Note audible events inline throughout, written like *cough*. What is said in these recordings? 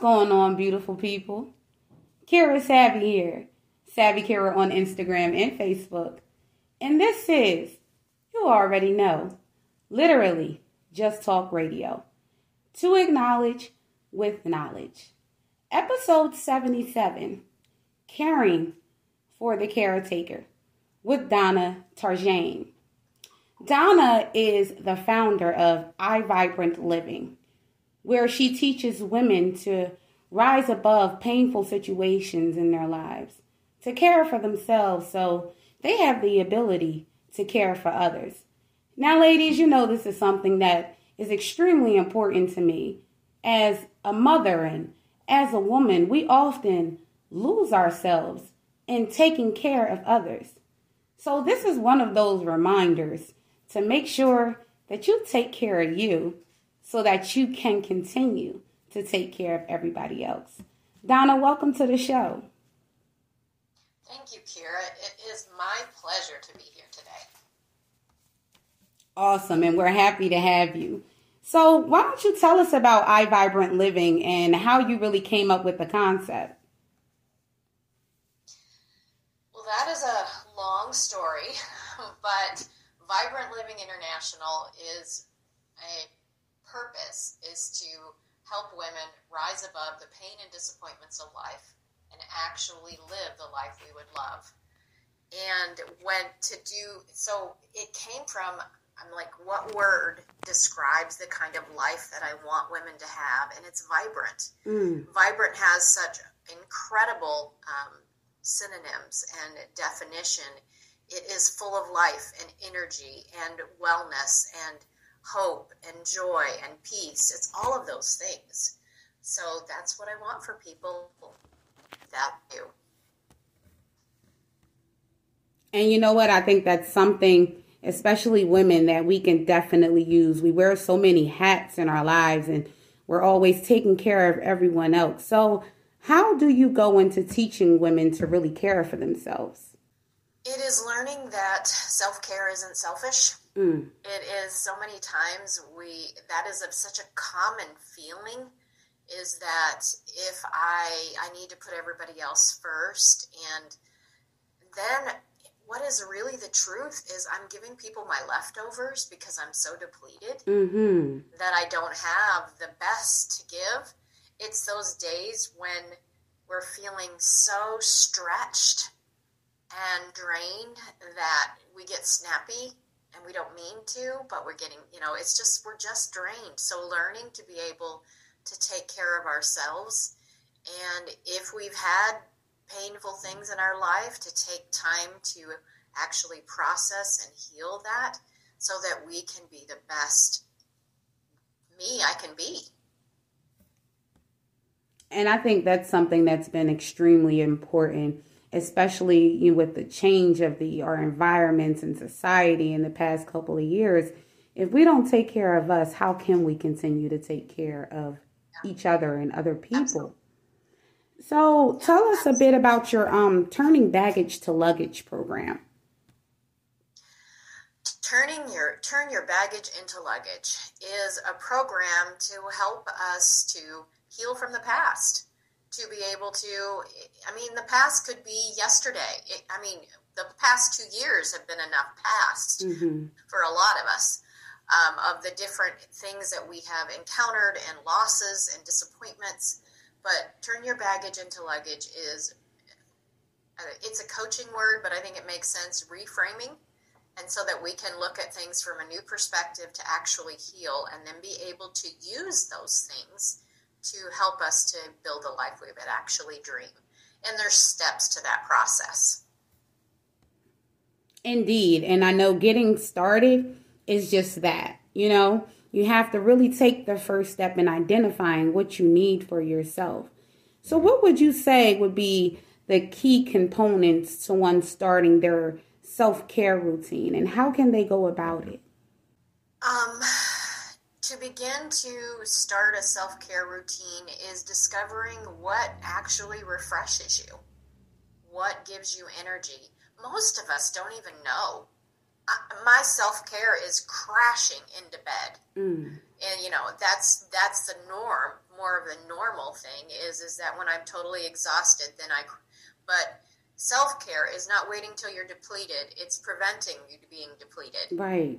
going on, beautiful people? Kira Savvy here. Savvy Kira on Instagram and Facebook. And this is, you already know, literally just talk radio. To acknowledge with knowledge. Episode 77 Caring for the Caretaker with Donna Tashjian. Donna is the founder of iVibrant Living, where she teaches women to rise above painful situations in their lives, to care for themselves so they have the ability to care for others. Now, ladies, you know this is something that is extremely important to me. As a mother and as a woman, we often lose ourselves in taking care of others. So, this is one of those reminders to make sure that you take care of you so that you can continue to take care of everybody else. Donna, welcome to the show. Thank you, Kira. It is my pleasure to be here today. Awesome, and we're happy to have you. So, why don't you tell us about iVibrant Living and how you really came up with the concept? Well, that is a long story, *laughs* but Vibrant Living International is a purpose is to help women rise above the pain and disappointments of life and actually live the life we would love. And when to do so, it came from I'm like, what word describes the kind of life that I want women to have? And it's vibrant. Mm. Vibrant has such incredible um, synonyms and definition. It is full of life and energy and wellness and hope and joy and peace. It's all of those things. So that's what I want for people that do. And you know what? I think that's something, especially women, that we can definitely use. We wear so many hats in our lives and we're always taking care of everyone else. So, how do you go into teaching women to really care for themselves? It is learning that self care isn't selfish. Mm. It is so many times we, that is a, such a common feeling is that if I, I need to put everybody else first and then what is really the truth is I'm giving people my leftovers because I'm so depleted mm-hmm. that I don't have the best to give. It's those days when we're feeling so stretched and drained that we get snappy and we don't mean to, but we're getting, you know, it's just, we're just drained. So learning to be able to take care of ourselves. And if we've had painful things in our life, to take time to actually process and heal that so that we can be the best me I can be. And I think that's something that's been extremely important, especially you know, with the change of the our environments and society in the past couple of years. If we don't take care of us, how can we continue to take care of each other and other people? Absolutely. So, tell us a bit about your um, turning baggage to luggage program. Turning your turn your baggage into luggage is a program to help us to heal from the past. To be able to, I mean, the past could be yesterday. It, I mean, the past two years have been enough past mm-hmm. for a lot of us um, of the different things that we have encountered and losses and disappointments. But turn your baggage into luggage is uh, it's a coaching word, but I think it makes sense reframing. And so that we can look at things from a new perspective to actually heal and then be able to use those things to help us to build a life we would actually dream. And there's steps to that process. Indeed. And I know getting started is just that. You know, you have to really take the first step in identifying what you need for yourself. So, what would you say would be the key components to one starting their self care routine and how can they go about it? Um, begin to start a self care routine is discovering what actually refreshes you, what gives you energy. Most of us don't even know my self care is crashing into bed, mm. and you know that's that's the norm more of a normal thing is is that when I'm totally exhausted, then I. But self care is not waiting till you're depleted; it's preventing you being depleted. Right.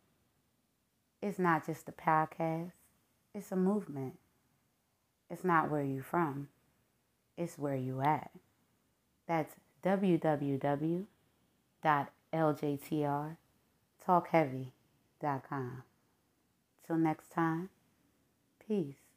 It's not just a podcast, it's a movement. It's not where you're from, it's where you at. That's www.ljtrtalkheavy.com. Till next time, peace.